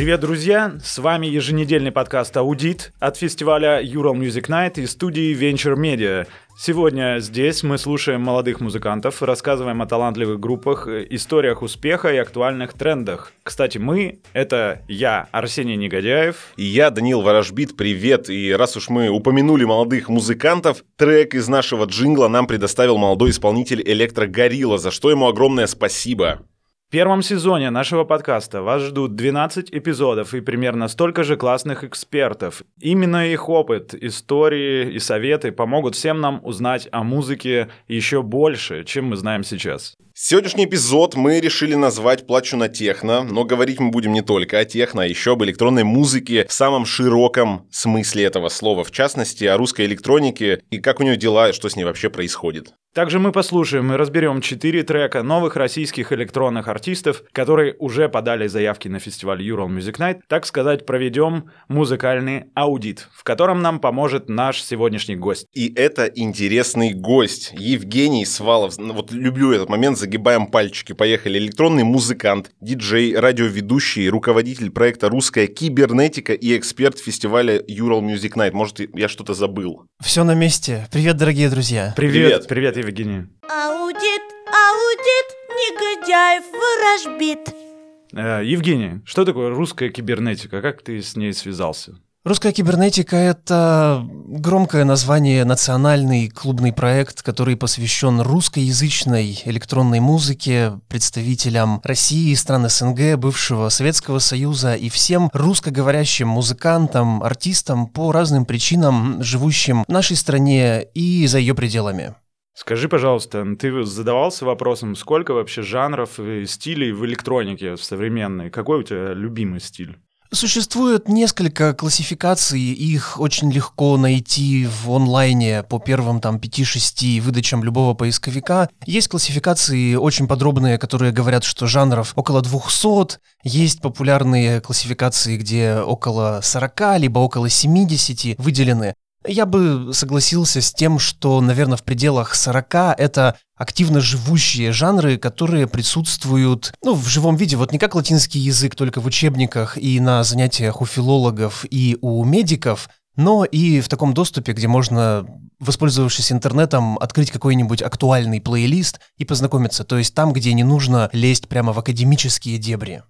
Привет, друзья! С вами еженедельный подкаст «Аудит» от фестиваля Ural Music Night и студии Venture Media. Сегодня здесь мы слушаем молодых музыкантов, рассказываем о талантливых группах, историях успеха и актуальных трендах. Кстати, мы — это я, Арсений Негодяев. И я, Данил Ворожбит, привет. И раз уж мы упомянули молодых музыкантов, трек из нашего джингла нам предоставил молодой исполнитель Электро Горилла, за что ему огромное спасибо. В первом сезоне нашего подкаста вас ждут 12 эпизодов и примерно столько же классных экспертов. Именно их опыт, истории и советы помогут всем нам узнать о музыке еще больше, чем мы знаем сейчас. Сегодняшний эпизод мы решили назвать «Плачу на техно», но говорить мы будем не только о техно, а еще об электронной музыке в самом широком смысле этого слова, в частности, о русской электронике и как у нее дела, и что с ней вообще происходит. Также мы послушаем и разберем четыре трека новых российских электронных артистов, которые уже подали заявки на фестиваль Ural Music Night. Так сказать, проведем музыкальный аудит, в котором нам поможет наш сегодняшний гость. И это интересный гость, Евгений Свалов. Вот люблю этот момент, загибаем пальчики. Поехали. Электронный музыкант, диджей, радиоведущий, руководитель проекта «Русская кибернетика» и эксперт фестиваля Ural Music Night. Может, я что-то забыл? Все на месте. Привет, дорогие друзья. Привет, привет, привет Евгений. Аудит, аудит, негодяев ворожбит. Э, Евгений, что такое русская кибернетика? Как ты с ней связался? Русская кибернетика — это громкое название, национальный клубный проект, который посвящен русскоязычной электронной музыке, представителям России, стран СНГ, бывшего Советского Союза и всем русскоговорящим музыкантам, артистам по разным причинам, живущим в нашей стране и за ее пределами. Скажи, пожалуйста, ты задавался вопросом, сколько вообще жанров и стилей в электронике современной? Какой у тебя любимый стиль? Существует несколько классификаций, их очень легко найти в онлайне по первым там 5-6 выдачам любого поисковика. Есть классификации очень подробные, которые говорят, что жанров около 200, есть популярные классификации, где около 40, либо около 70 выделены. Я бы согласился с тем, что, наверное, в пределах 40 это активно живущие жанры, которые присутствуют ну, в живом виде, вот не как латинский язык, только в учебниках и на занятиях у филологов и у медиков, но и в таком доступе, где можно, воспользовавшись интернетом, открыть какой-нибудь актуальный плейлист и познакомиться. То есть там, где не нужно лезть прямо в академические дебри.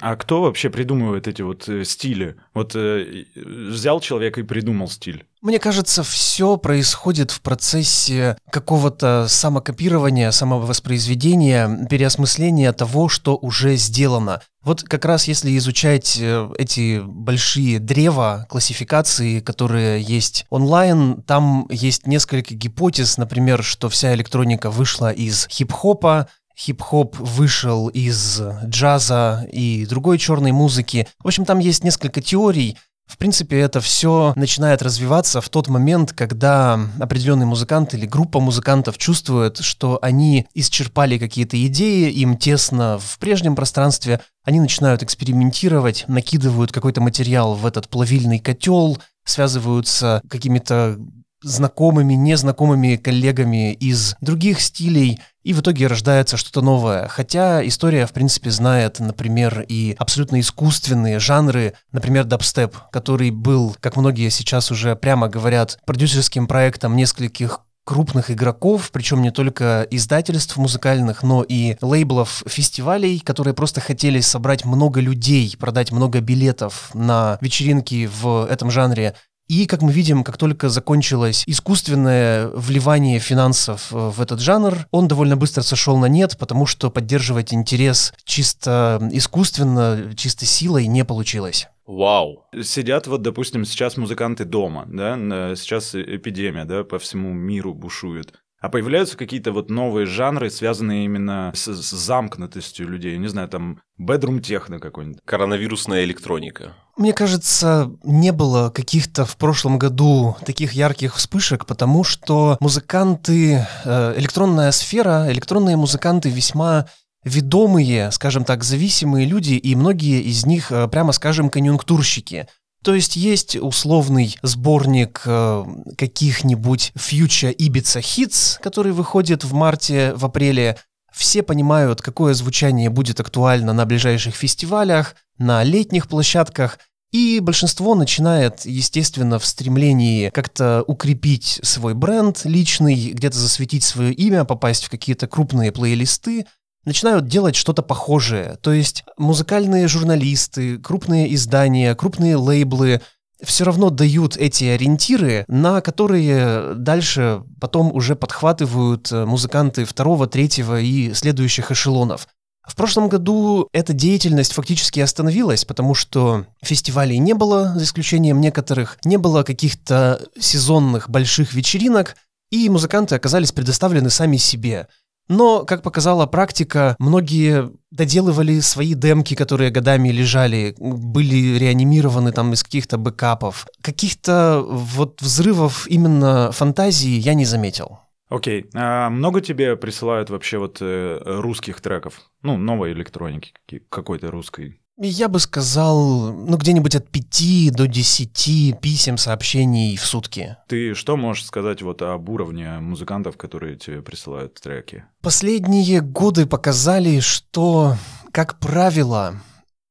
А кто вообще придумывает эти вот э, стили? Вот э, взял человек и придумал стиль. Мне кажется, все происходит в процессе какого-то самокопирования, самовоспроизведения, переосмысления того, что уже сделано. Вот как раз если изучать э, эти большие древа классификации, которые есть онлайн, там есть несколько гипотез, например, что вся электроника вышла из хип-хопа, хип-хоп вышел из джаза и другой черной музыки. В общем, там есть несколько теорий. В принципе, это все начинает развиваться в тот момент, когда определенный музыкант или группа музыкантов чувствует, что они исчерпали какие-то идеи, им тесно в прежнем пространстве, они начинают экспериментировать, накидывают какой-то материал в этот плавильный котел, связываются какими-то знакомыми, незнакомыми коллегами из других стилей, и в итоге рождается что-то новое. Хотя история, в принципе, знает, например, и абсолютно искусственные жанры, например, дабстеп, который был, как многие сейчас уже прямо говорят, продюсерским проектом нескольких крупных игроков, причем не только издательств музыкальных, но и лейблов фестивалей, которые просто хотели собрать много людей, продать много билетов на вечеринки в этом жанре и, как мы видим, как только закончилось искусственное вливание финансов э, в этот жанр, он довольно быстро сошел на нет, потому что поддерживать интерес чисто искусственно, чисто силой не получилось. Вау. Сидят вот, допустим, сейчас музыканты дома, да, сейчас эпидемия, да, по всему миру бушует. А появляются какие-то вот новые жанры, связанные именно с, с замкнутостью людей. Не знаю, там бедрум техно какой-нибудь. Коронавирусная электроника. Мне кажется, не было каких-то в прошлом году таких ярких вспышек, потому что музыканты, э, электронная сфера, электронные музыканты весьма ведомые, скажем так, зависимые люди, и многие из них, э, прямо скажем, конъюнктурщики. То есть есть условный сборник э, каких-нибудь Future Ibiza Hits, который выходит в марте, в апреле, все понимают, какое звучание будет актуально на ближайших фестивалях, на летних площадках, и большинство начинает, естественно, в стремлении как-то укрепить свой бренд личный, где-то засветить свое имя, попасть в какие-то крупные плейлисты, начинают делать что-то похожее. То есть музыкальные журналисты, крупные издания, крупные лейблы все равно дают эти ориентиры, на которые дальше потом уже подхватывают э, музыканты второго, третьего и следующих эшелонов. В прошлом году эта деятельность фактически остановилась, потому что фестивалей не было, за исключением некоторых, не было каких-то сезонных больших вечеринок, и музыканты оказались предоставлены сами себе – но, как показала практика, многие доделывали свои демки, которые годами лежали, были реанимированы там из каких-то бэкапов. Каких-то вот взрывов именно фантазии я не заметил. Окей. Okay. А много тебе присылают вообще вот э, русских треков? Ну, новой электроники какой-то русской? Я бы сказал, ну, где-нибудь от 5 до 10 писем, сообщений в сутки. Ты что можешь сказать вот об уровне музыкантов, которые тебе присылают треки? Последние годы показали, что, как правило,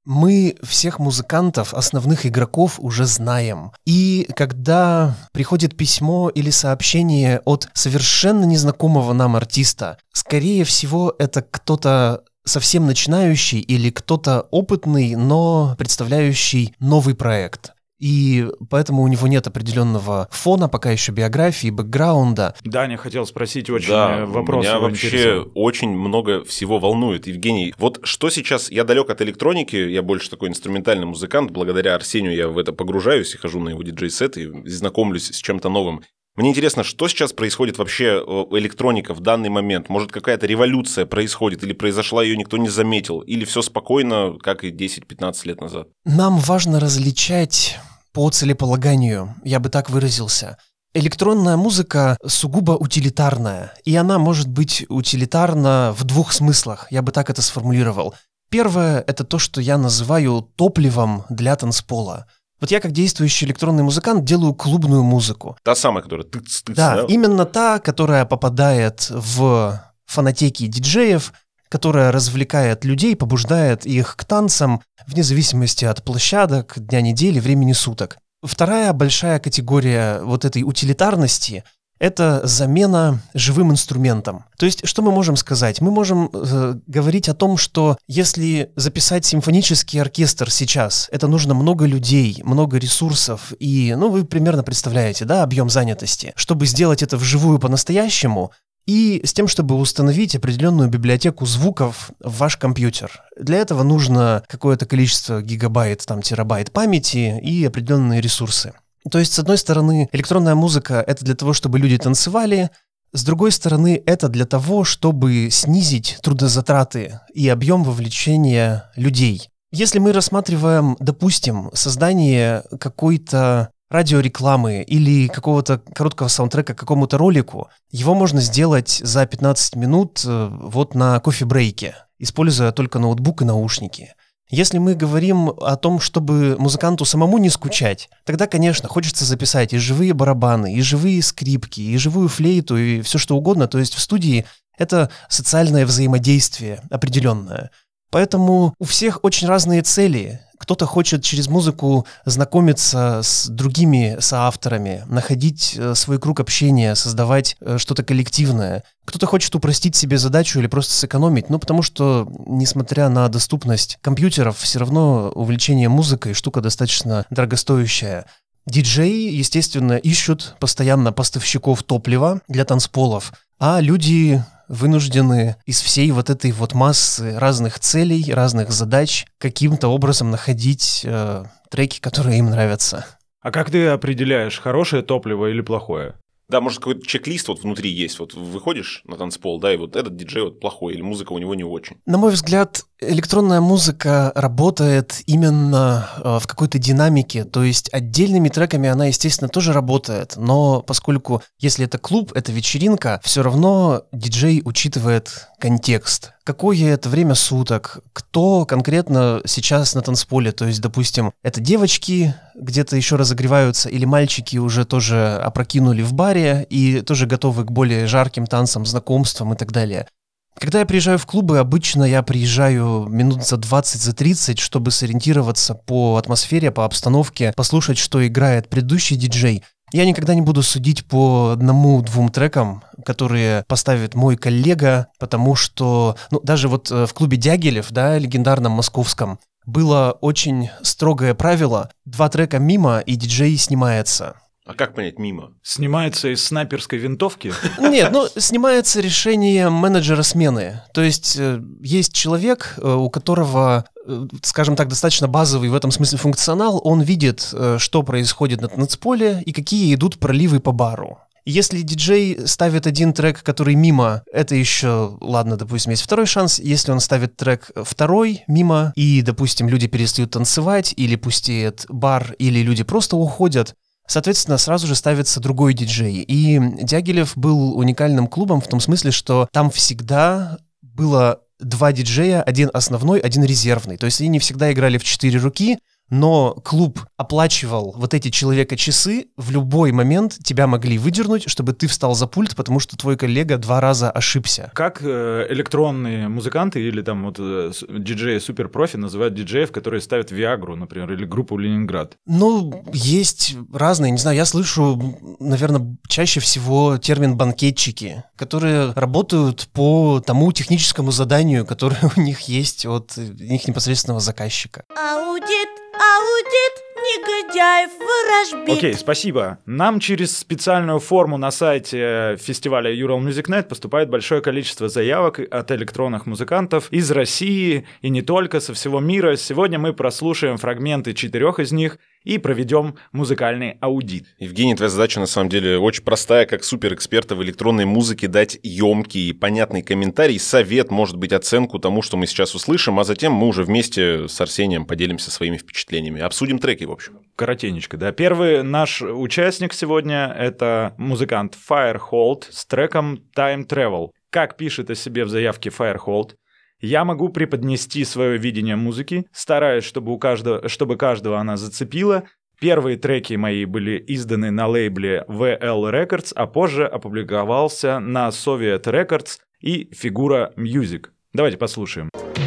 мы всех музыкантов, основных игроков уже знаем. И когда приходит письмо или сообщение от совершенно незнакомого нам артиста, скорее всего, это кто-то совсем начинающий или кто-то опытный, но представляющий новый проект. И поэтому у него нет определенного фона, пока еще биографии, бэкграунда. Даня хотел спросить очень да, вопрос. Меня вообще интересовал. очень много всего волнует, Евгений. Вот что сейчас, я далек от электроники, я больше такой инструментальный музыкант, благодаря Арсению я в это погружаюсь и хожу на его диджей-сет и знакомлюсь с чем-то новым. Мне интересно, что сейчас происходит вообще электроника в данный момент? Может, какая-то революция происходит, или произошла, ее никто не заметил, или все спокойно, как и 10-15 лет назад? Нам важно различать по целеполаганию, я бы так выразился. Электронная музыка сугубо утилитарная, и она может быть утилитарна в двух смыслах, я бы так это сформулировал. Первое – это то, что я называю топливом для танцпола – вот я как действующий электронный музыкант делаю клубную музыку. Та самая, которая тыц-тыц, да? Да, именно та, которая попадает в фанатеки диджеев, которая развлекает людей, побуждает их к танцам вне зависимости от площадок, дня недели, времени суток. Вторая большая категория вот этой утилитарности это замена живым инструментом. То есть, что мы можем сказать? Мы можем э, говорить о том, что если записать симфонический оркестр сейчас, это нужно много людей, много ресурсов, и, ну, вы примерно представляете, да, объем занятости. Чтобы сделать это вживую по-настоящему, и с тем, чтобы установить определенную библиотеку звуков в ваш компьютер. Для этого нужно какое-то количество гигабайт, там, терабайт памяти и определенные ресурсы. То есть, с одной стороны, электронная музыка — это для того, чтобы люди танцевали, с другой стороны, это для того, чтобы снизить трудозатраты и объем вовлечения людей. Если мы рассматриваем, допустим, создание какой-то радиорекламы или какого-то короткого саундтрека к какому-то ролику, его можно сделать за 15 минут э, вот на кофе-брейке, используя только ноутбук и наушники. Если мы говорим о том, чтобы музыканту самому не скучать, тогда, конечно, хочется записать и живые барабаны, и живые скрипки, и живую флейту, и все что угодно. То есть в студии это социальное взаимодействие определенное. Поэтому у всех очень разные цели. Кто-то хочет через музыку знакомиться с другими соавторами, находить э, свой круг общения, создавать э, что-то коллективное. Кто-то хочет упростить себе задачу или просто сэкономить, ну потому что, несмотря на доступность компьютеров, все равно увлечение музыкой штука достаточно дорогостоящая. Диджеи, естественно, ищут постоянно поставщиков топлива для танцполов, а люди вынуждены из всей вот этой вот массы разных целей, разных задач каким-то образом находить э, треки, которые им нравятся. А как ты определяешь, хорошее топливо или плохое? Да, может, какой-то чек-лист вот внутри есть. Вот выходишь на танцпол, да, и вот этот диджей вот плохой, или музыка у него не очень. На мой взгляд, электронная музыка работает именно э, в какой-то динамике, то есть отдельными треками она, естественно, тоже работает, но поскольку если это клуб, это вечеринка, все равно диджей учитывает контекст. Какое это время суток, кто конкретно сейчас на танцполе, то есть, допустим, это девочки где-то еще разогреваются, или мальчики уже тоже опрокинули в баре и тоже готовы к более жарким танцам, знакомствам и так далее. Когда я приезжаю в клубы, обычно я приезжаю минут за 20, за 30, чтобы сориентироваться по атмосфере, по обстановке, послушать, что играет предыдущий диджей. Я никогда не буду судить по одному-двум трекам, которые поставит мой коллега, потому что, ну, даже вот э, в клубе Дягилев, да, легендарном московском, было очень строгое правило. Два трека мимо, и диджей снимается. А как понять мимо? Снимается из снайперской винтовки? Нет, ну, снимается решение менеджера смены. То есть э, есть человек, э, у которого, э, скажем так, достаточно базовый в этом смысле функционал, он видит, что происходит на танцполе и какие идут проливы по бару. Если диджей ставит один трек, который мимо, это еще, ладно, допустим, есть второй шанс. Если он ставит трек второй мимо, и, допустим, люди перестают танцевать, или пустеет бар, или люди просто уходят, Соответственно, сразу же ставится другой диджей. И Дягилев был уникальным клубом в том смысле, что там всегда было два диджея, один основной, один резервный. То есть они не всегда играли в четыре руки, но клуб оплачивал вот эти человека-часы, в любой момент тебя могли выдернуть, чтобы ты встал за пульт, потому что твой коллега два раза ошибся. Как э, электронные музыканты или там вот э, диджеи суперпрофи называют диджеев, которые ставят Виагру, например, или группу Ленинград? Ну, есть разные, не знаю, я слышу, наверное, чаще всего термин «банкетчики», которые работают по тому техническому заданию, которое у них есть от их непосредственного заказчика. Аудит, аудит, негодяев ворожбит Окей, спасибо. Нам через специальную форму на сайте фестиваля Ural Music Night поступает большое количество заявок от электронных музыкантов из России и не только, со всего мира. Сегодня мы прослушаем фрагменты четырех из них и проведем музыкальный аудит. Евгений, твоя задача на самом деле очень простая, как суперэксперта в электронной музыке, дать емкий и понятный комментарий, совет, может быть, оценку тому, что мы сейчас услышим, а затем мы уже вместе с Арсением поделимся своими впечатлениями. Обсудим треки, в общем. Коротенечко, да. Первый наш участник сегодня — это музыкант Firehold с треком Time Travel. Как пишет о себе в заявке Firehold, я могу преподнести свое видение музыки, стараюсь, чтобы, у каждого, чтобы каждого она зацепила. Первые треки мои были изданы на лейбле VL Records, а позже опубликовался на Soviet Records и Фигура Music. Давайте послушаем. Ну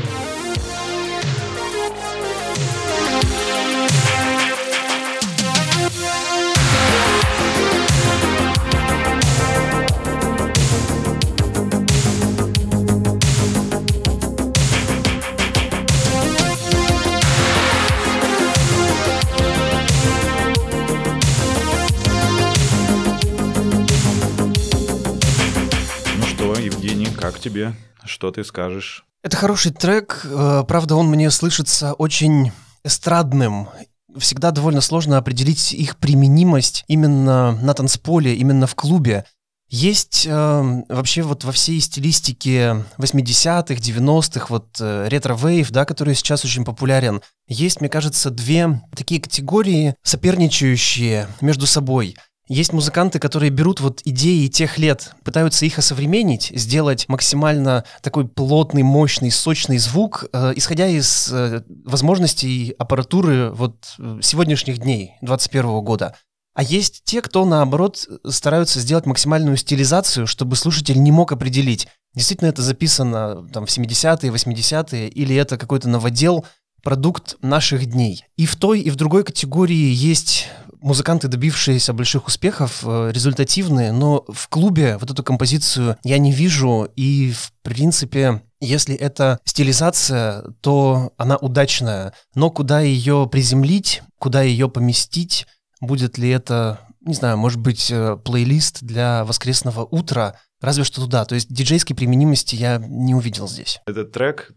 Как тебе? Что ты скажешь? Это хороший трек, э, правда, он мне слышится очень эстрадным. Всегда довольно сложно определить их применимость именно на танцполе, именно в клубе. Есть э, вообще вот во всей стилистике 80-х, 90-х, вот э, ретро-вейв, да, который сейчас очень популярен, есть, мне кажется, две такие категории, соперничающие между собой. Есть музыканты, которые берут вот идеи тех лет, пытаются их осовременить, сделать максимально такой плотный, мощный, сочный звук, э, исходя из э, возможностей аппаратуры вот э, сегодняшних дней, 21 года. А есть те, кто, наоборот, стараются сделать максимальную стилизацию, чтобы слушатель не мог определить, действительно это записано там, в 70-е, 80-е, или это какой-то новодел, продукт наших дней. И в той, и в другой категории есть музыканты, добившиеся больших успехов, э, результативные, но в клубе вот эту композицию я не вижу, и в принципе, если это стилизация, то она удачная, но куда ее приземлить, куда ее поместить, будет ли это, не знаю, может быть, э, плейлист для воскресного утра, разве что туда. То есть диджейской применимости я не увидел здесь. Этот трек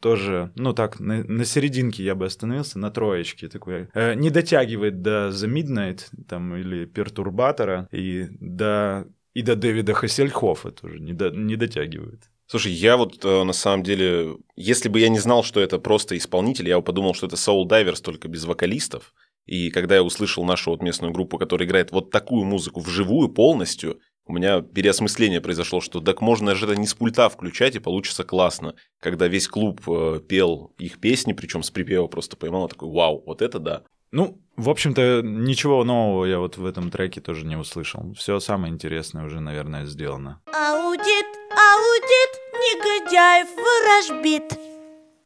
тоже, ну так, на, на серединке я бы остановился, на троечке такой. Э, не дотягивает до The Midnight там, или Пертурбатора и до, и до Дэвида Хассельхофа тоже не, до- не дотягивает. Слушай, я вот э, на самом деле, если бы я не знал, что это просто исполнитель, я бы подумал, что это Soul Divers, только без вокалистов. И когда я услышал нашу вот местную группу, которая играет вот такую музыку вживую полностью, у меня переосмысление произошло, что так можно же это не с пульта включать, и получится классно. Когда весь клуб э, пел их песни, причем с припева просто поймал, такой, вау, вот это да. Ну, в общем-то, ничего нового я вот в этом треке тоже не услышал. Все самое интересное уже, наверное, сделано. Аудит, аудит, негодяев ворожбит.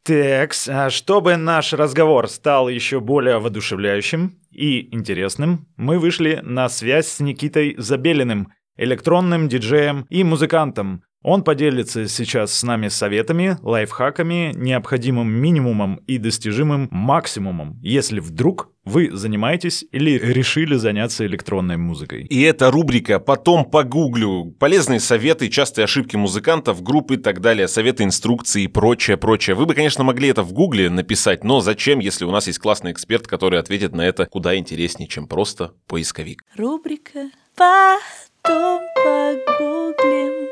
Текс, а чтобы наш разговор стал еще более воодушевляющим и интересным, мы вышли на связь с Никитой Забелиным, электронным диджеем и музыкантом, он поделится сейчас с нами советами, лайфхаками, необходимым минимумом и достижимым максимумом, если вдруг вы занимаетесь или решили заняться электронной музыкой. И эта рубрика «Потом погуглю». Полезные советы, частые ошибки музыкантов, группы и так далее, советы, инструкции и прочее, прочее. Вы бы, конечно, могли это в гугле написать, но зачем, если у нас есть классный эксперт, который ответит на это куда интереснее, чем просто поисковик. Рубрика «Потом погуглим».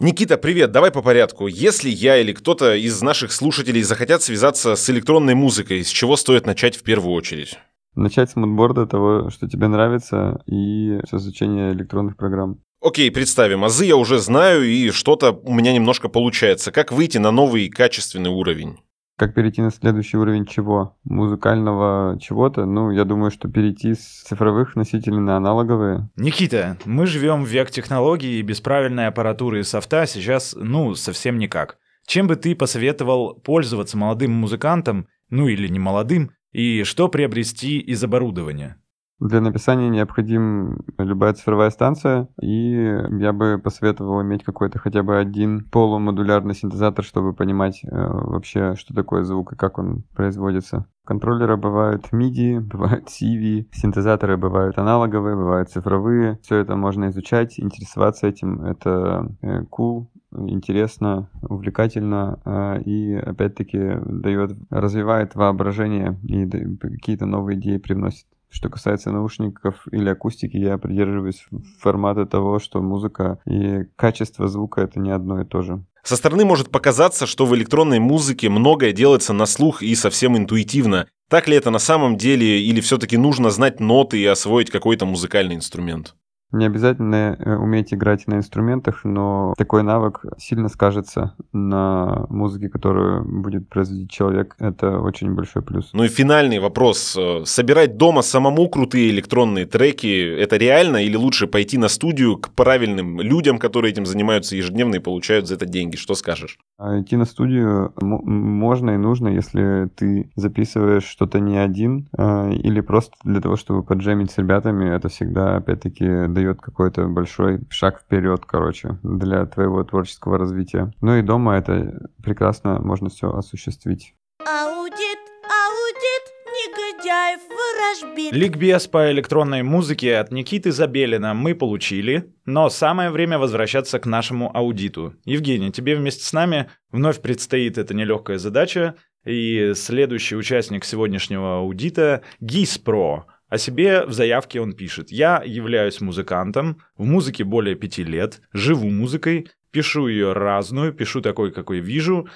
Никита, привет, давай по порядку. Если я или кто-то из наших слушателей захотят связаться с электронной музыкой, с чего стоит начать в первую очередь? Начать с мудборда того, что тебе нравится, и с изучения электронных программ. Окей, представим, азы я уже знаю, и что-то у меня немножко получается. Как выйти на новый качественный уровень? Как перейти на следующий уровень чего? Музыкального чего-то? Ну, я думаю, что перейти с цифровых носителей на аналоговые. Никита, мы живем в век технологий, и без правильной аппаратуры и софта сейчас, ну, совсем никак. Чем бы ты посоветовал пользоваться молодым музыкантам, ну или не молодым, и что приобрести из оборудования? Для написания необходим любая цифровая станция, и я бы посоветовал иметь какой-то хотя бы один полумодулярный синтезатор, чтобы понимать э, вообще, что такое звук и как он производится. Контроллеры бывают MIDI, бывают CV, синтезаторы бывают аналоговые, бывают цифровые. Все это можно изучать, интересоваться этим. Это э, cool, интересно, увлекательно э, и опять-таки дает, развивает воображение и какие-то новые идеи привносит. Что касается наушников или акустики, я придерживаюсь формата того, что музыка и качество звука это не одно и то же. Со стороны может показаться, что в электронной музыке многое делается на слух и совсем интуитивно. Так ли это на самом деле, или все-таки нужно знать ноты и освоить какой-то музыкальный инструмент? Не обязательно э, уметь играть на инструментах, но такой навык сильно скажется на музыке, которую будет производить человек. Это очень большой плюс. Ну и финальный вопрос. Собирать дома самому крутые электронные треки, это реально или лучше пойти на студию к правильным людям, которые этим занимаются ежедневно и получают за это деньги? Что скажешь? А идти на студию можно и нужно, если ты записываешь что-то не один, а, или просто для того, чтобы поджемить с ребятами. Это всегда, опять-таки, дает какой-то большой шаг вперед, короче, для твоего творческого развития. Ну и дома это прекрасно можно все осуществить. Аудит, аудит, негодяев ворожбит. Ликбез по электронной музыке от Никиты Забелина мы получили, но самое время возвращаться к нашему аудиту. Евгений, тебе вместе с нами вновь предстоит эта нелегкая задача, и следующий участник сегодняшнего аудита — ГИСПРО — о себе в заявке он пишет. Я являюсь музыкантом, в музыке более пяти лет, живу музыкой, пишу ее разную, пишу такой, какой вижу.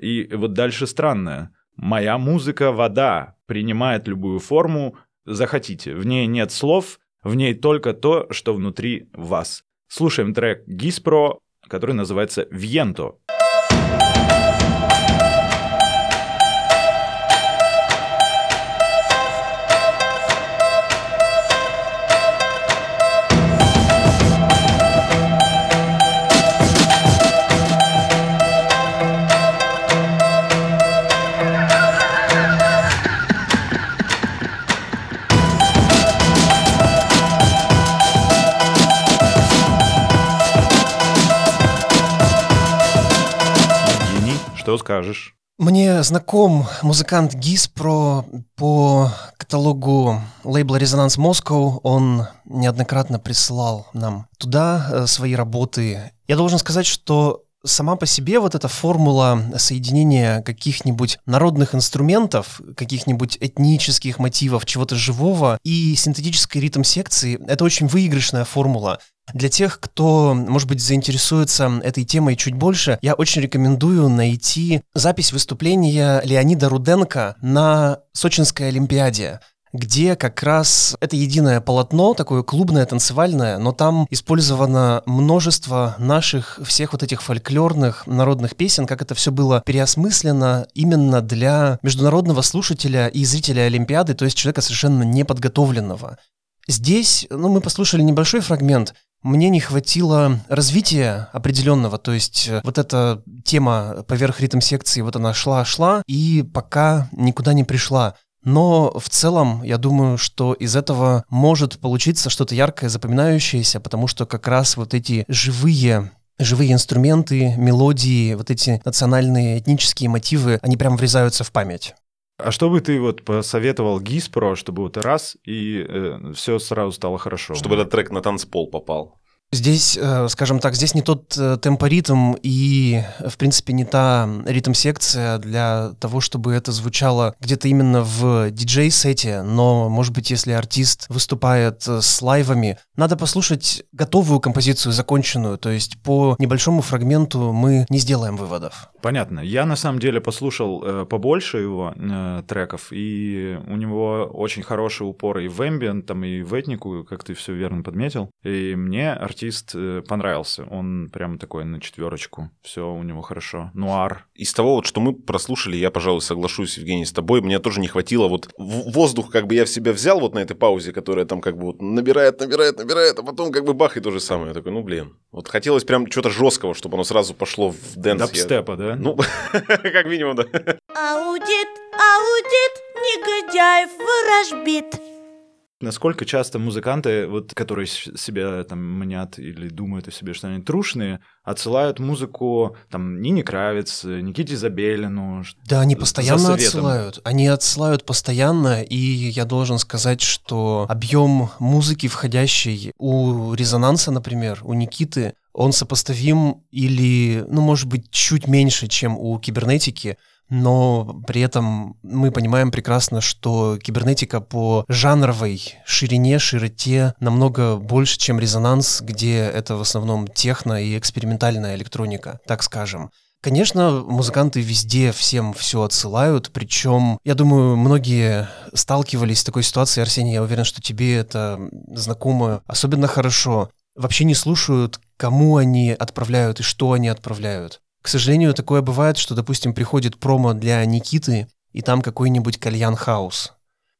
И вот дальше странное. Моя музыка — вода, принимает любую форму, захотите. В ней нет слов, в ней только то, что внутри вас. Слушаем трек Гиспро, который называется «Вьенто». Что скажешь? Мне знаком музыкант Гиспро по каталогу лейбла «Резонанс Москва». Он неоднократно присылал нам туда э, свои работы. Я должен сказать, что сама по себе вот эта формула соединения каких-нибудь народных инструментов, каких-нибудь этнических мотивов, чего-то живого и синтетической ритм-секции — это очень выигрышная формула. Для тех, кто, может быть, заинтересуется этой темой чуть больше, я очень рекомендую найти запись выступления Леонида Руденко на Сочинской Олимпиаде где как раз это единое полотно, такое клубное, танцевальное, но там использовано множество наших всех вот этих фольклорных народных песен, как это все было переосмыслено именно для международного слушателя и зрителя Олимпиады, то есть человека совершенно неподготовленного. Здесь, ну, мы послушали небольшой фрагмент, мне не хватило развития определенного, то есть э, вот эта тема поверх ритм секции, вот она шла-шла, и пока никуда не пришла. Но в целом, я думаю, что из этого может получиться что-то яркое, запоминающееся, потому что как раз вот эти живые живые инструменты, мелодии, вот эти национальные этнические мотивы, они прям врезаются в память. А что бы ты вот посоветовал Гиспро, чтобы вот раз и э, все сразу стало хорошо? Чтобы этот трек на танцпол попал. Здесь, э, скажем так, здесь не тот э, темпоритм и, в принципе, не та ритм-секция для того, чтобы это звучало где-то именно в диджей-сете, но, может быть, если артист выступает э, с лайвами, надо послушать готовую композицию, законченную, то есть по небольшому фрагменту мы не сделаем выводов. Понятно. Я, на самом деле, послушал э, побольше его э, треков, и у него очень хороший упор и в ambient, там, и в этнику, как ты все верно подметил, и мне артист э, понравился. Он прям такой на четверочку. Все у него хорошо. Нуар. Из того, вот, что мы прослушали, я, пожалуй, соглашусь, Евгений, с тобой. Мне тоже не хватило вот воздух, как бы я в себя взял вот на этой паузе, которая там как бы вот набирает, набирает, набирает, а потом как бы бах и то же самое. Я такой, ну блин. Вот хотелось прям чего-то жесткого, чтобы оно сразу пошло в dance. Дабстепа, да? Ну, как минимум, да. Аудит, аудит, негодяев ворожбит. Насколько часто музыканты, вот, которые себя там мнят или думают о себе, что они трушные, отсылают музыку там Нине Кравец, Никите Забелину, Да, они постоянно отсылают. Они отсылают постоянно, и я должен сказать, что объем музыки, входящей у резонанса, например, у Никиты, он сопоставим или, ну, может быть, чуть меньше, чем у кибернетики, но при этом мы понимаем прекрасно, что кибернетика по жанровой ширине, широте намного больше, чем резонанс, где это в основном техно и экспериментальная электроника, так скажем. Конечно, музыканты везде всем все отсылают, причем, я думаю, многие сталкивались с такой ситуацией, Арсений, я уверен, что тебе это знакомо особенно хорошо. Вообще не слушают, кому они отправляют и что они отправляют. К сожалению, такое бывает, что, допустим, приходит промо для Никиты, и там какой-нибудь кальян хаус.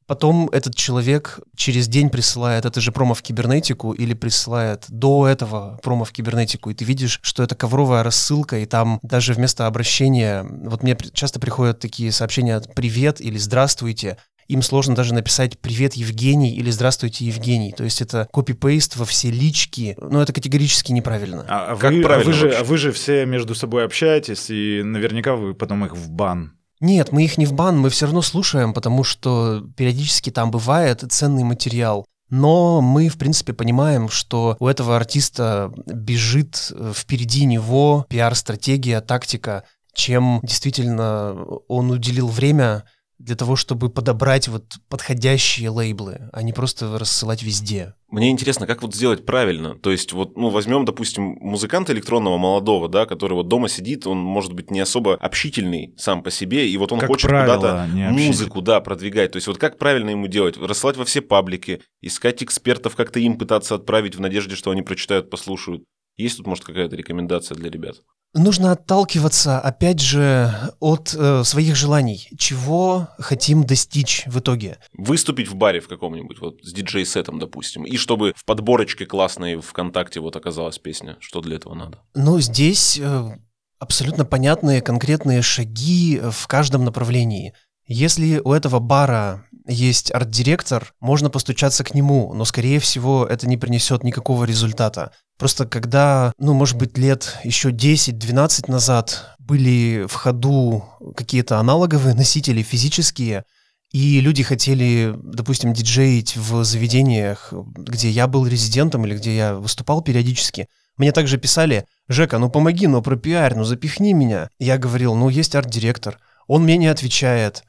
Потом этот человек через день присылает это же промо в кибернетику или присылает до этого промо в кибернетику, и ты видишь, что это ковровая рассылка, и там даже вместо обращения, вот мне часто приходят такие сообщения «Привет» или «Здравствуйте», им сложно даже написать «Привет, Евгений» или «Здравствуйте, Евгений». То есть это копипейст во все лички, но это категорически неправильно. А, а Как вы, а правильно вы же, а вы же все между собой общаетесь, и наверняка вы потом их в бан. Нет, мы их не в бан, мы все равно слушаем, потому что периодически там бывает ценный материал. Но мы, в принципе, понимаем, что у этого артиста бежит э, впереди него пиар-стратегия, тактика, чем действительно он уделил время для того, чтобы подобрать вот подходящие лейблы, а не просто рассылать везде. Мне интересно, как вот сделать правильно. То есть, вот, ну, возьмем, допустим, музыканта электронного молодого, да, который вот дома сидит, он может быть не особо общительный сам по себе, и вот он Как хочет куда-то музыку, да, продвигать. То есть, вот как правильно ему делать? Рассылать во все паблики, искать экспертов, как-то им пытаться отправить в надежде, что они прочитают, послушают. Есть тут, может, какая-то рекомендация для ребят? Нужно отталкиваться, опять же, от э, своих желаний. Чего хотим достичь в итоге? Выступить в баре в каком-нибудь, вот с диджей-сетом, допустим, и чтобы в подборочке классной ВКонтакте вот оказалась песня. Что для этого надо? Ну, здесь э, абсолютно понятные конкретные шаги в каждом направлении. Если у этого бара есть арт-директор, можно постучаться к нему, но, скорее всего, это не принесет никакого результата. Просто когда, ну, может быть, лет еще 10-12 назад были в ходу какие-то аналоговые носители физические, и люди хотели, допустим, диджеить в заведениях, где я был резидентом или где я выступал периодически, мне также писали, Жека, ну помоги, ну пропиарь, ну запихни меня. Я говорил, ну есть арт-директор. Он мне не отвечает.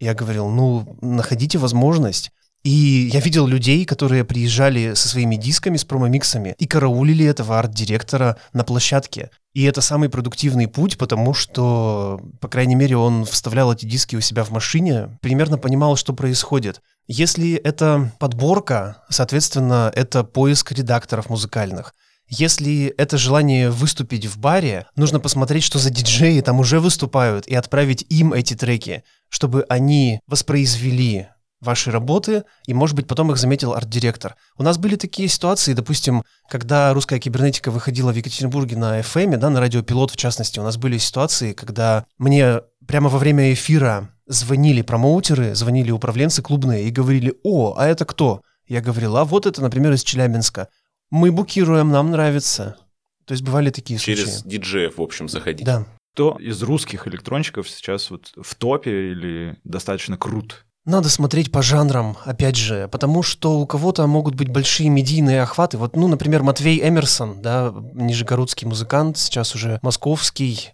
Я говорил, ну находите возможность. И я видел людей, которые приезжали со своими дисками, с промомиксами и караулили этого арт-директора на площадке. И это самый продуктивный путь, потому что, по крайней мере, он вставлял эти диски у себя в машине, примерно понимал, что происходит. Если это подборка, соответственно, это поиск редакторов музыкальных. Если это желание выступить в баре, нужно посмотреть, что за диджеи там уже выступают, и отправить им эти треки, чтобы они воспроизвели вашей работы, и, может быть, потом их заметил арт-директор. У нас были такие ситуации, допустим, когда русская кибернетика выходила в Екатеринбурге на FM, да, на радиопилот в частности, у нас были ситуации, когда мне прямо во время эфира звонили промоутеры, звонили управленцы клубные и говорили, о, а это кто? Я говорил, а вот это, например, из Челябинска. Мы букируем, нам нравится. То есть бывали такие Через случаи. диджеев, в общем, заходить. Да. Кто из русских электронщиков сейчас вот в топе или достаточно крут? Надо смотреть по жанрам, опять же, потому что у кого-то могут быть большие медийные охваты. Вот, ну, например, Матвей Эмерсон, да, нижегородский музыкант, сейчас уже московский.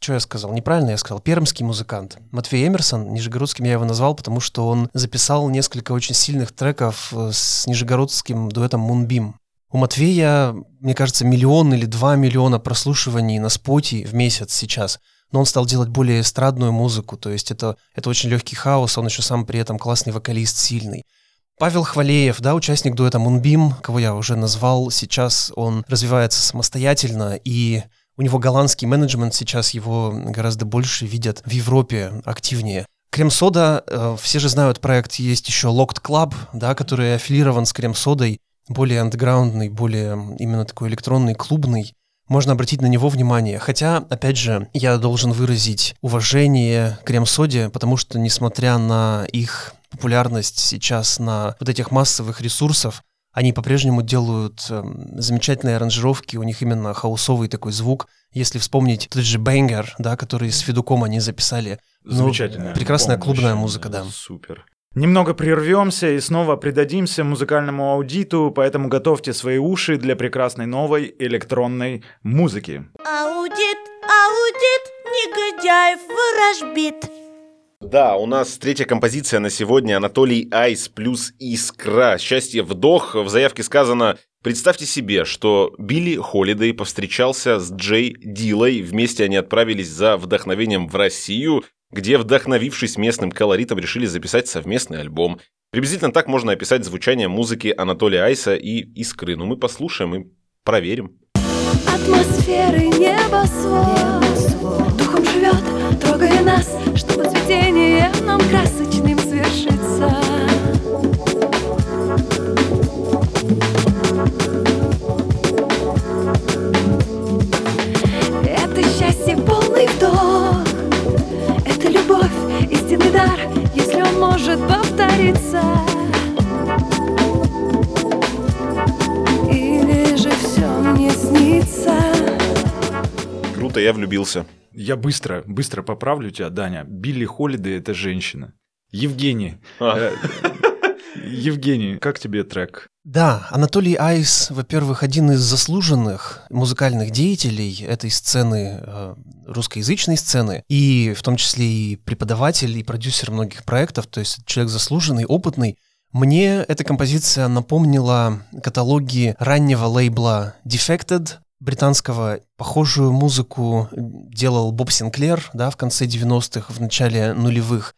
Что я сказал? Неправильно я сказал. Пермский музыкант. Матвей Эмерсон, нижегородским я его назвал, потому что он записал несколько очень сильных треков э, с нижегородским дуэтом Мунбим. У Матвея, мне кажется, миллион или два миллиона прослушиваний на споте в месяц сейчас но он стал делать более эстрадную музыку, то есть это, это очень легкий хаос, он еще сам при этом классный вокалист, сильный. Павел Хвалеев, да, участник дуэта Мунбим, кого я уже назвал, сейчас он развивается самостоятельно, и у него голландский менеджмент, сейчас его гораздо больше видят в Европе активнее. Крем-сода, э, все же знают проект, есть еще Locked Club, да, который аффилирован с крем-содой, более андеграундный, более именно такой электронный, клубный можно обратить на него внимание. Хотя, опять же, я должен выразить уважение крем-соде, потому что, несмотря на их популярность сейчас на вот этих массовых ресурсов, они по-прежнему делают э, замечательные аранжировки, у них именно хаусовый такой звук. Если вспомнить тот же Бэнгер, да, который с Федуком они записали. Ну, Замечательная. прекрасная Помню клубная музыка, да. Супер. Немного прервемся и снова придадимся музыкальному аудиту, поэтому готовьте свои уши для прекрасной новой электронной музыки. Аудит, аудит, негодяев ворожбит. Да, у нас третья композиция на сегодня Анатолий Айс плюс Искра. Счастье вдох. В заявке сказано Представьте себе, что Билли Холидей повстречался с Джей Дилой. Вместе они отправились за вдохновением в Россию, где, вдохновившись местным колоритом, решили записать совместный альбом. Приблизительно так можно описать звучание музыки Анатолия Айса и Искры. Ну, мы послушаем и проверим. Атмосферы небосвод Духом живет, трогая нас Чтобы цветение нам красочным Круто, я быстро, быстро поправлю тебя, Даня. Билли Холидей – это женщина. Евгений. А. э, Евгений, как тебе трек? Да, Анатолий Айс, во-первых, один из заслуженных музыкальных деятелей этой сцены, э, русскоязычной сцены, и в том числе и преподаватель, и продюсер многих проектов, то есть человек заслуженный, опытный. Мне эта композиция напомнила каталоги раннего лейбла Defected, британского. Похожую музыку делал Боб Синклер, да, в конце 90-х, в начале нулевых.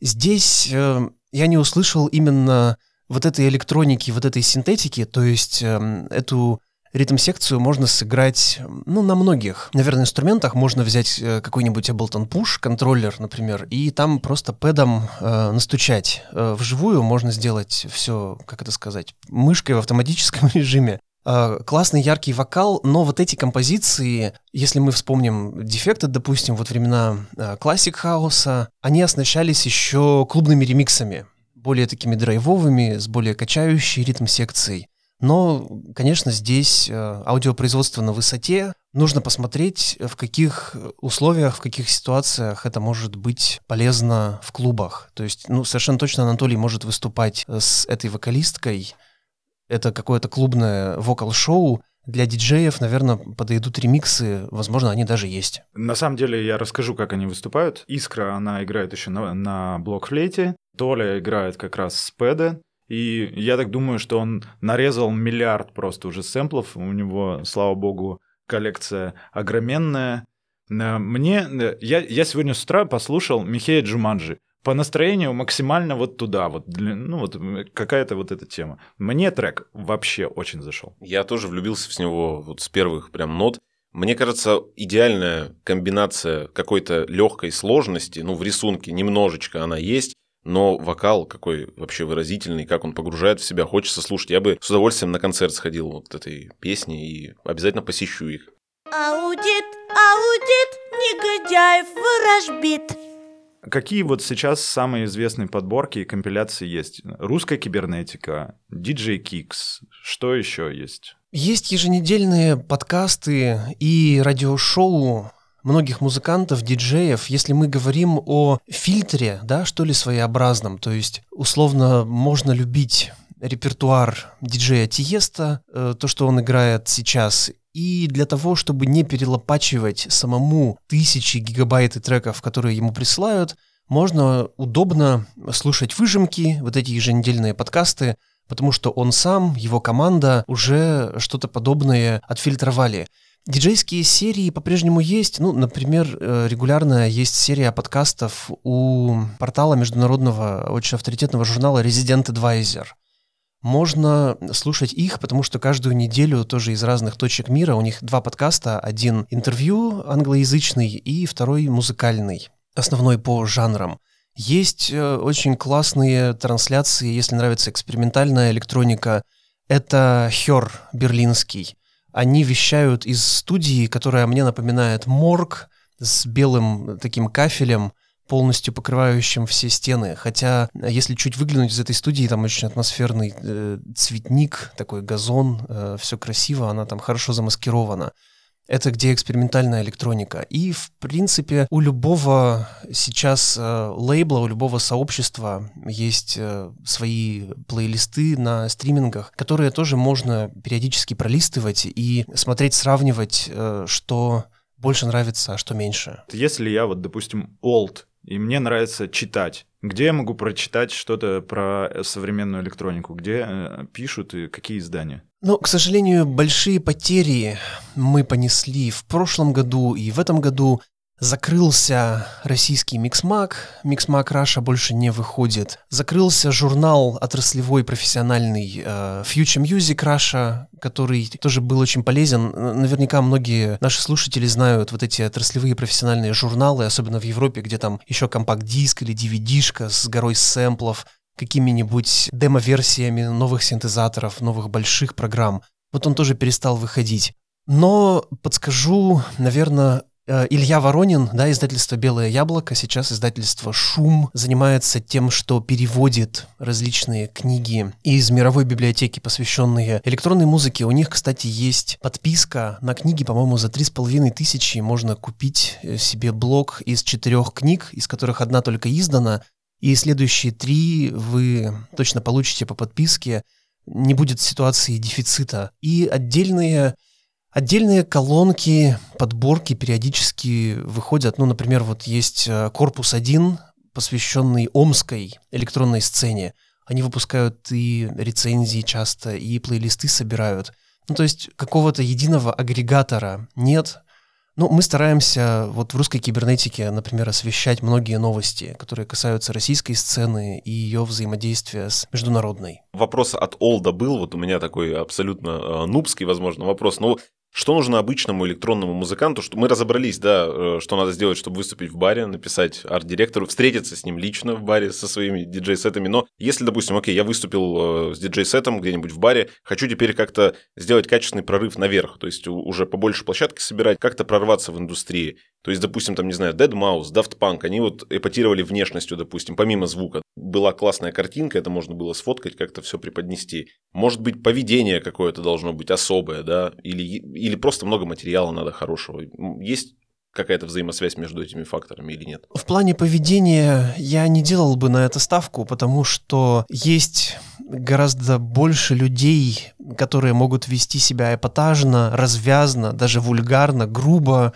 Здесь э, я не услышал именно вот этой электроники, вот этой синтетики, то есть эм, эту ритм-секцию можно сыграть, ну, на многих, наверное, инструментах. Можно взять э, какой-нибудь Ableton Push, контроллер, например, и там просто пэдом э, настучать. Э, вживую можно сделать все, как это сказать, мышкой в автоматическом режиме. Э, Классный яркий вокал, но вот эти композиции, если мы вспомним дефекты, допустим, вот времена э, классик хаоса, они оснащались еще клубными ремиксами, более такими драйвовыми, с более качающей ритм-секцией. Но, конечно, здесь э, аудиопроизводство на высоте. Нужно посмотреть, в каких условиях, в каких ситуациях это может быть полезно в клубах. То есть, ну, совершенно точно Анатолий может выступать э, с этой вокалисткой. Это какое-то клубное вокал-шоу. Для диджеев, наверное, подойдут ремиксы. Возможно, они даже есть. На самом деле я расскажу, как они выступают. Искра, она играет еще на, на блокфлейте. Толя играет как раз с пэда. И я так думаю, что он нарезал миллиард просто уже сэмплов. У него, слава богу, коллекция огроменная. Э, Мне, э, я, я сегодня с утра послушал Михея Джуманджи. По настроению максимально вот туда, вот, ну вот какая-то вот эта тема. Мне трек вообще очень зашел. Я тоже влюбился в него вот с первых прям нот. Мне кажется, идеальная комбинация какой-то легкой сложности, ну, в рисунке немножечко она есть, но вокал какой вообще выразительный, как он погружает в себя, хочется слушать. Я бы с удовольствием на концерт сходил вот этой песни и обязательно посещу их. Аудит, аудит, негодяев ворожбит. Какие вот сейчас самые известные подборки и компиляции есть? Русская кибернетика, DJ Kicks, что еще есть? Есть еженедельные подкасты и радиошоу многих музыкантов, диджеев, если мы говорим о фильтре, да, что ли, своеобразном, то есть, условно, можно любить репертуар диджея Тиеста, э, то, что он играет сейчас, и для того, чтобы не перелопачивать самому тысячи гигабайт треков, которые ему присылают, можно удобно слушать выжимки, вот эти еженедельные подкасты, потому что он сам, его команда уже что-то подобное отфильтровали. Диджейские серии по-прежнему есть. Ну, например, э, регулярно есть серия подкастов у портала международного, очень авторитетного журнала Resident Advisor. Можно слушать их, потому что каждую неделю тоже из разных точек мира у них два подкаста. Один интервью англоязычный и второй музыкальный, основной по жанрам. Есть э, очень классные трансляции, если нравится экспериментальная электроника. Это Хер берлинский. Они вещают из студии, которая мне напоминает морг с белым таким кафелем, полностью покрывающим все стены. Хотя, если чуть выглянуть из этой студии, там очень атмосферный э, цветник, такой газон, э, все красиво, она там хорошо замаскирована. Это где экспериментальная электроника. И, в принципе, у любого сейчас э, лейбла, у любого сообщества есть э, свои плейлисты на стримингах, которые тоже можно периодически пролистывать и смотреть, сравнивать, э, что больше нравится, а что меньше. Если я вот, допустим, old, и мне нравится читать, где я могу прочитать что-то про современную электронику? Где э, пишут и какие издания? Ну, к сожалению, большие потери мы понесли в прошлом году и в этом году. Закрылся российский Mixmag, Mixmag Russia больше не выходит. Закрылся журнал отраслевой профессиональный э, Future Music Russia, который тоже был очень полезен. Наверняка многие наши слушатели знают вот эти отраслевые профессиональные журналы, особенно в Европе, где там еще компакт-диск или DVD-шка с горой сэмплов, какими-нибудь демо-версиями новых синтезаторов, новых больших программ. Вот он тоже перестал выходить. Но подскажу, наверное, Илья Воронин, да, издательство «Белое яблоко», сейчас издательство «Шум» занимается тем, что переводит различные книги из мировой библиотеки, посвященные электронной музыке. У них, кстати, есть подписка на книги, по-моему, за три с половиной тысячи можно купить э, себе блок из четырех книг, из которых одна только издана, и следующие три вы точно получите по подписке. Не будет ситуации дефицита. И отдельные Отдельные колонки, подборки периодически выходят. Ну, например, вот есть э, корпус 1, посвященный омской электронной сцене. Они выпускают и рецензии часто, и плейлисты собирают. Ну, то есть какого-то единого агрегатора нет. Ну, мы стараемся вот в русской кибернетике, например, освещать многие новости, которые касаются российской сцены и ее взаимодействия с международной. Вопрос от Олда был, вот у меня такой абсолютно э, нубский, возможно, вопрос. Ну, что нужно обычному электронному музыканту? Что мы разобрались, да, э, что надо сделать, чтобы выступить в баре, написать арт-директору, встретиться с ним лично в баре со своими диджей-сетами. Но если, допустим, окей, я выступил э, с диджей-сетом где-нибудь в баре, хочу теперь как-то сделать качественный прорыв наверх, то есть уже побольше площадки собирать, как-то прорваться в индустрии. То есть, допустим, там, не знаю, Dead Mouse, Daft Punk, они вот эпатировали внешностью, допустим, помимо звука. Была классная картинка, это можно было сфоткать, как-то все преподнести. Может быть, поведение какое-то должно быть особое, да, или, или просто много материала надо хорошего. Есть какая-то взаимосвязь между этими факторами или нет? В плане поведения я не делал бы на это ставку, потому что есть гораздо больше людей, которые могут вести себя эпатажно, развязно, даже вульгарно, грубо,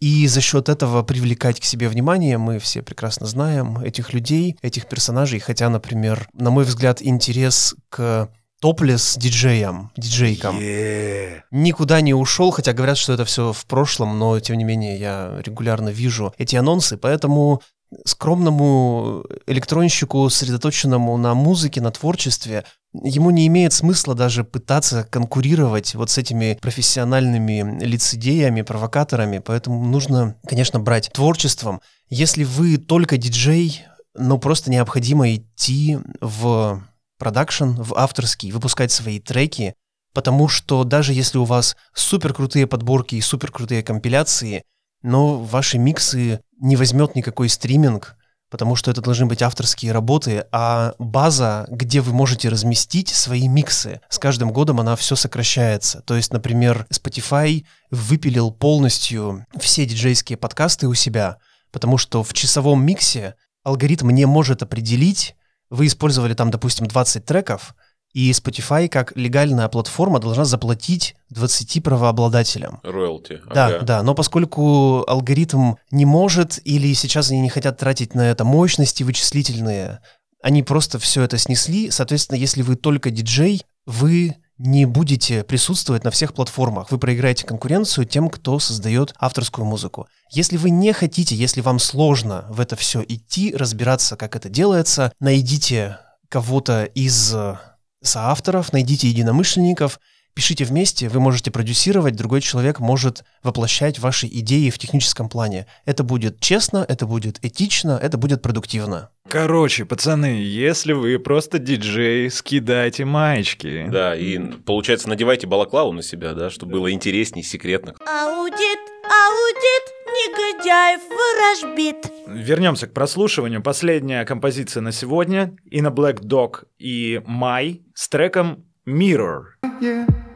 и за счет этого привлекать к себе внимание, мы все прекрасно знаем этих людей, этих персонажей, хотя, например, на мой взгляд, интерес к топлес диджеям, диджейкам. Yeah. Никуда не ушел, хотя говорят, что это все в прошлом, но тем не менее я регулярно вижу эти анонсы, поэтому скромному электронщику, сосредоточенному на музыке, на творчестве, ему не имеет смысла даже пытаться конкурировать вот с этими профессиональными лицедеями, провокаторами, поэтому нужно, конечно, брать творчеством. Если вы только диджей, но просто необходимо идти в продакшн, в авторский, выпускать свои треки, потому что даже если у вас супер крутые подборки и супер крутые компиляции, но ваши миксы не возьмет никакой стриминг, потому что это должны быть авторские работы, а база, где вы можете разместить свои миксы, с каждым годом она все сокращается. То есть, например, Spotify выпилил полностью все диджейские подкасты у себя, потому что в часовом миксе алгоритм не может определить, вы использовали там, допустим, 20 треков, и Spotify, как легальная платформа, должна заплатить 20 правообладателям. Роялти. Да, ага. да, но поскольку алгоритм не может или сейчас они не хотят тратить на это мощности вычислительные, они просто все это снесли. Соответственно, если вы только диджей, вы не будете присутствовать на всех платформах. Вы проиграете конкуренцию тем, кто создает авторскую музыку. Если вы не хотите, если вам сложно в это все идти, разбираться, как это делается, найдите кого-то из э, соавторов, найдите единомышленников, пишите вместе, вы можете продюсировать, другой человек может воплощать ваши идеи в техническом плане. Это будет честно, это будет этично, это будет продуктивно. Короче, пацаны, если вы просто диджей, скидайте маечки. Да, и получается, надевайте балаклаву на себя, да, чтобы было интересней, секретно. Аудит, аудит, негодяев ворожбит. Вернемся к прослушиванию. Последняя композиция на сегодня. In a Black Dog и Май с треком Mirror.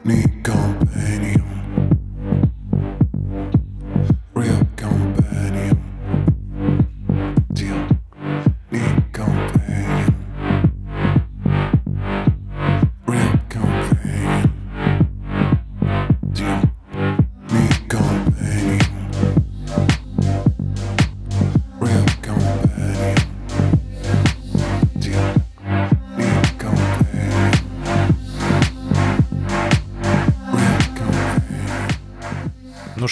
Need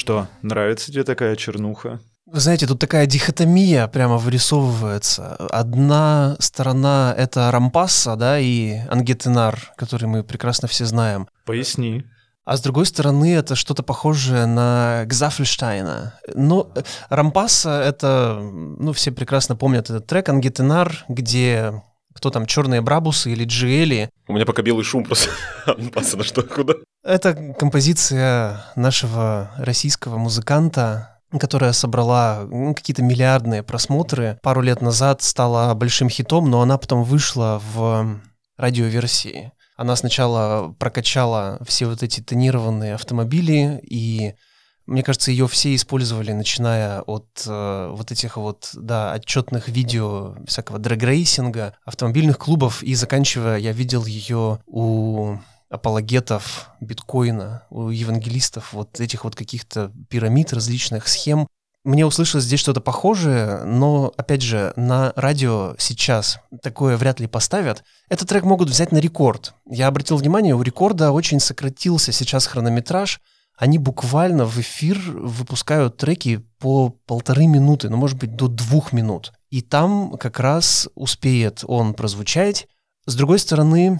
что, нравится тебе такая чернуха? Вы знаете, тут такая дихотомия прямо вырисовывается. Одна сторона — это Рампасса, да, и Ангетенар, который мы прекрасно все знаем. Поясни. А с другой стороны, это что-то похожее на Гзафельштайна. Но э, Рампасса — это, ну, все прекрасно помнят этот трек Ангетенар, где кто там, черные брабусы или джиэли. У меня пока белый шум просто. Ну, Пацаны, что, куда? Это композиция нашего российского музыканта, которая собрала какие-то миллиардные просмотры. Пару лет назад стала большим хитом, но она потом вышла в радиоверсии. Она сначала прокачала все вот эти тонированные автомобили, и мне кажется, ее все использовали, начиная от э, вот этих вот, да, отчетных видео всякого дрэгрейсинга, автомобильных клубов, и заканчивая, я видел ее у апологетов биткоина, у евангелистов вот этих вот каких-то пирамид, различных схем. Мне услышалось здесь что-то похожее, но, опять же, на радио сейчас такое вряд ли поставят. Этот трек могут взять на рекорд. Я обратил внимание, у рекорда очень сократился сейчас хронометраж. Они буквально в эфир выпускают треки по полторы минуты, ну, может быть, до двух минут. И там как раз успеет он прозвучать. С другой стороны,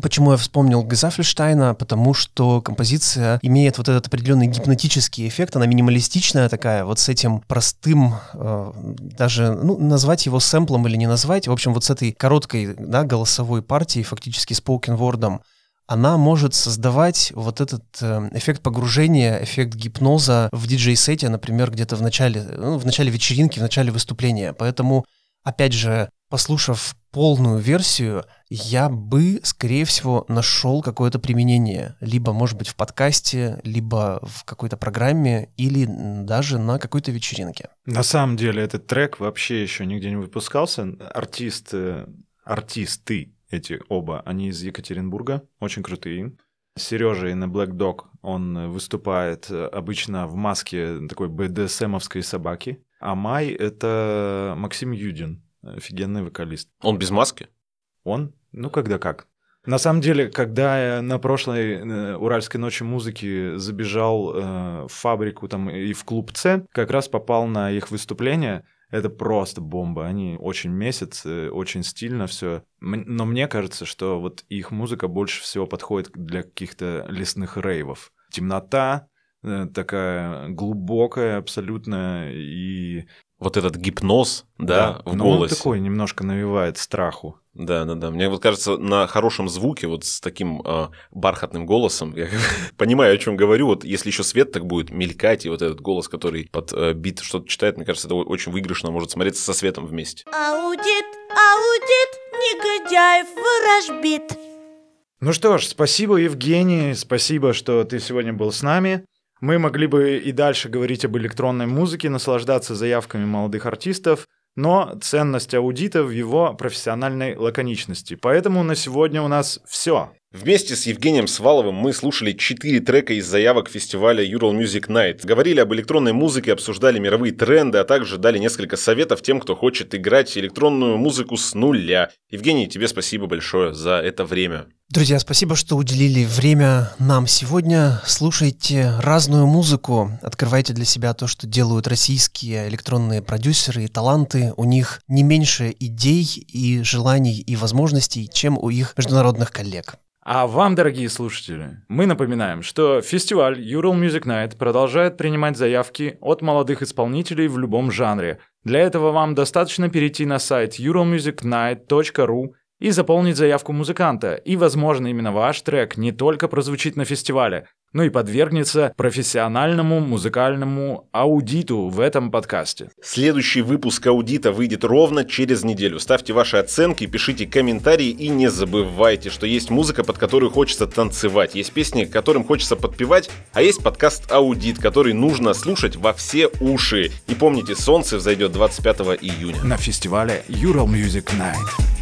Почему я вспомнил Гзафельштайна? Потому что композиция имеет вот этот определенный гипнотический эффект, она минималистичная такая, вот с этим простым, э, даже, ну, назвать его сэмплом или не назвать, в общем, вот с этой короткой, да, голосовой партией, фактически spoken wordом, она может создавать вот этот э, эффект погружения, эффект гипноза в диджей-сете, например, где-то в начале, ну, в начале вечеринки, в начале выступления. Поэтому, опять же, послушав полную версию, я бы, скорее всего, нашел какое-то применение. Либо, может быть, в подкасте, либо в какой-то программе, или даже на какой-то вечеринке. На самом деле этот трек вообще еще нигде не выпускался. Артист, э, артисты эти оба, они из Екатеринбурга, очень крутые. Сережа и на Black Dog, он выступает э, обычно в маске такой БДСМовской собаки. А Май — это Максим Юдин, офигенный вокалист. Он без маски? Он? Ну, когда как. На самом деле, когда я на прошлой э, Уральской ночи музыки забежал э, в фабрику там и в клуб С, как раз попал на их выступление. Это просто бомба. Они очень месяц, э, очень стильно все. Но мне кажется, что вот их музыка больше всего подходит для каких-то лесных рейвов. Темнота, э, такая глубокая абсолютно, и вот этот гипноз, да, в но он голосе. такой немножко навевает страху. Да, да, да. Мне вот кажется, на хорошем звуке, вот с таким э, бархатным голосом, я понимаю, о чем говорю. Вот если еще свет так будет мелькать, и вот этот голос, который под э, бит что-то читает, мне кажется, это очень выигрышно может смотреться со светом вместе. Аудит, аудит, негодяев ворожбит. Ну что ж, спасибо, Евгений, спасибо, что ты сегодня был с нами. Мы могли бы и дальше говорить об электронной музыке, наслаждаться заявками молодых артистов, но ценность аудита в его профессиональной лаконичности. Поэтому на сегодня у нас все. Вместе с Евгением Сваловым мы слушали четыре трека из заявок фестиваля Ural Music Night. Говорили об электронной музыке, обсуждали мировые тренды, а также дали несколько советов тем, кто хочет играть электронную музыку с нуля. Евгений, тебе спасибо большое за это время. Друзья, спасибо, что уделили время нам сегодня. Слушайте разную музыку, открывайте для себя то, что делают российские электронные продюсеры и таланты. У них не меньше идей и желаний и возможностей, чем у их международных коллег. А вам, дорогие слушатели, мы напоминаем, что фестиваль Ural Music Night продолжает принимать заявки от молодых исполнителей в любом жанре. Для этого вам достаточно перейти на сайт uralmusicnight.ru и заполнить заявку музыканта, и, возможно, именно ваш трек не только прозвучит на фестивале, но и подвергнется профессиональному музыкальному аудиту в этом подкасте. Следующий выпуск аудита выйдет ровно через неделю. Ставьте ваши оценки, пишите комментарии и не забывайте, что есть музыка, под которую хочется танцевать, есть песни, которым хочется подпевать, а есть подкаст Аудит, который нужно слушать во все уши. И помните, солнце взойдет 25 июня. На фестивале Ural Music Night.